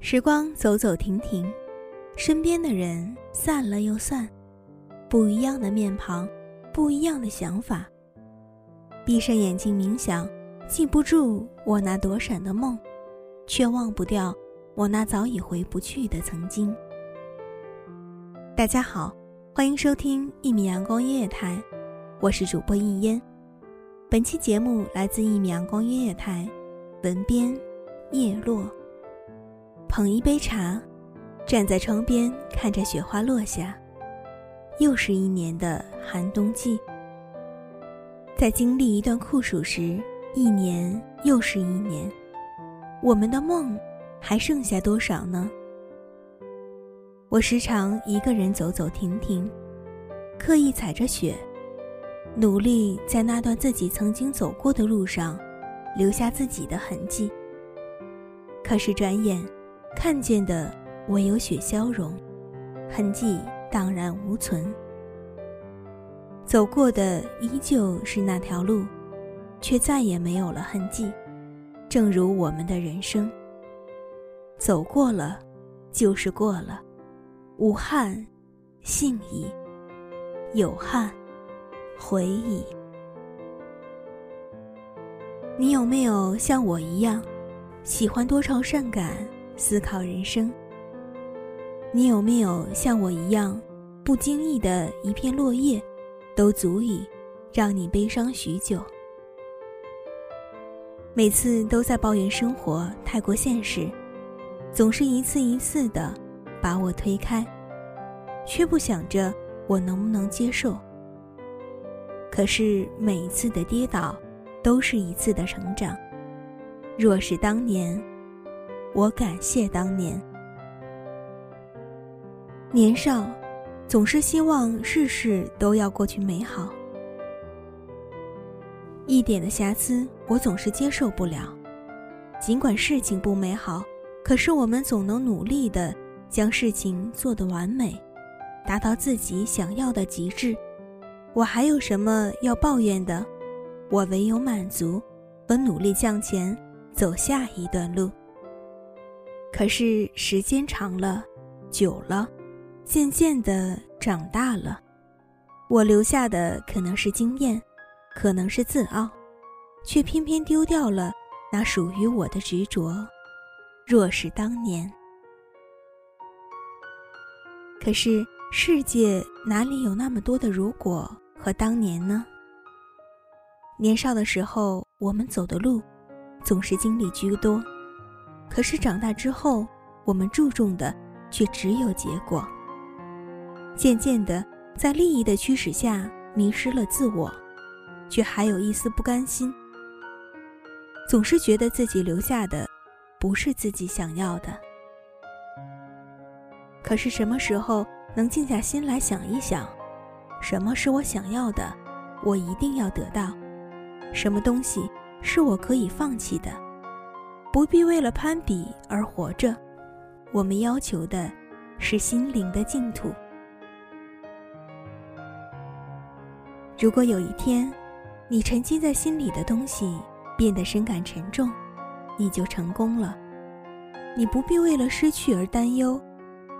时光走走停停，身边的人散了又散，不一样的面庞，不一样的想法。闭上眼睛冥想，记不住我那躲闪的梦，却忘不掉我那早已回不去的曾经。大家好，欢迎收听一米阳光音乐台，我是主播应烟。本期节目来自一米阳光音乐台，文编叶落。捧一杯茶，站在窗边看着雪花落下。又是一年的寒冬季，在经历一段酷暑时，一年又是一年。我们的梦还剩下多少呢？我时常一个人走走停停，刻意踩着雪，努力在那段自己曾经走过的路上留下自己的痕迹。可是转眼。看见的唯有雪消融，痕迹荡然无存。走过的依旧是那条路，却再也没有了痕迹。正如我们的人生，走过了，就是过了，无憾，幸矣；有憾，回矣。你有没有像我一样，喜欢多愁善感？思考人生，你有没有像我一样，不经意的一片落叶，都足以让你悲伤许久？每次都在抱怨生活太过现实，总是一次一次的把我推开，却不想着我能不能接受。可是每一次的跌倒，都是一次的成长。若是当年。我感谢当年年少，总是希望事事都要过去美好。一点的瑕疵，我总是接受不了。尽管事情不美好，可是我们总能努力的将事情做得完美，达到自己想要的极致。我还有什么要抱怨的？我唯有满足和努力向前，走下一段路。可是时间长了，久了，渐渐的长大了，我留下的可能是经验，可能是自傲，却偏偏丢掉了那属于我的执着。若是当年，可是世界哪里有那么多的如果和当年呢？年少的时候，我们走的路，总是经历居多。可是长大之后，我们注重的却只有结果。渐渐的，在利益的驱使下，迷失了自我，却还有一丝不甘心。总是觉得自己留下的，不是自己想要的。可是什么时候能静下心来想一想，什么是我想要的，我一定要得到；什么东西是我可以放弃的。不必为了攀比而活着，我们要求的是心灵的净土。如果有一天，你沉积在心里的东西变得深感沉重，你就成功了。你不必为了失去而担忧，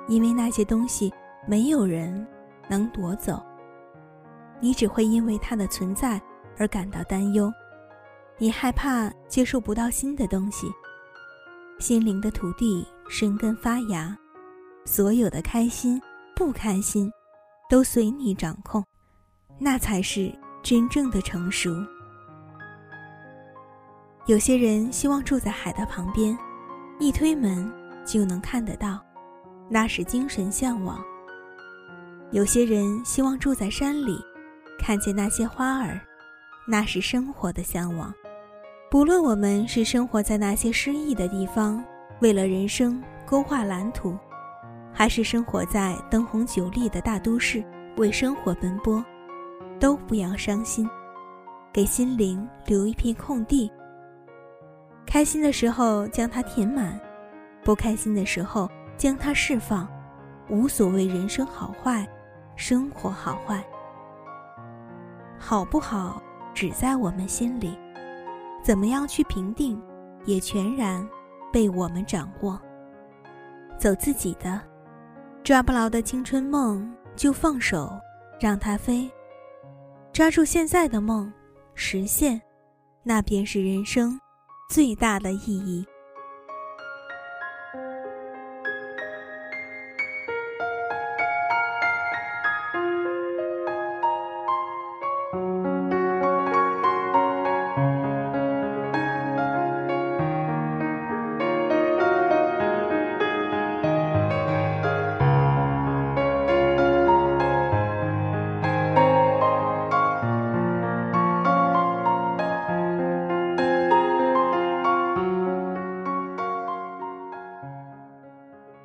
因为那些东西没有人能夺走。你只会因为它的存在而感到担忧，你害怕接触不到新的东西。心灵的土地生根发芽，所有的开心、不开心，都随你掌控，那才是真正的成熟。有些人希望住在海的旁边，一推门就能看得到，那是精神向往。有些人希望住在山里，看见那些花儿，那是生活的向往。不论我们是生活在那些诗意的地方，为了人生勾画蓝图，还是生活在灯红酒绿的大都市，为生活奔波，都不要伤心，给心灵留一片空地。开心的时候将它填满，不开心的时候将它释放，无所谓人生好坏。生活好坏，好不好，只在我们心里。怎么样去评定，也全然被我们掌握。走自己的，抓不牢的青春梦就放手，让它飞。抓住现在的梦，实现，那便是人生最大的意义。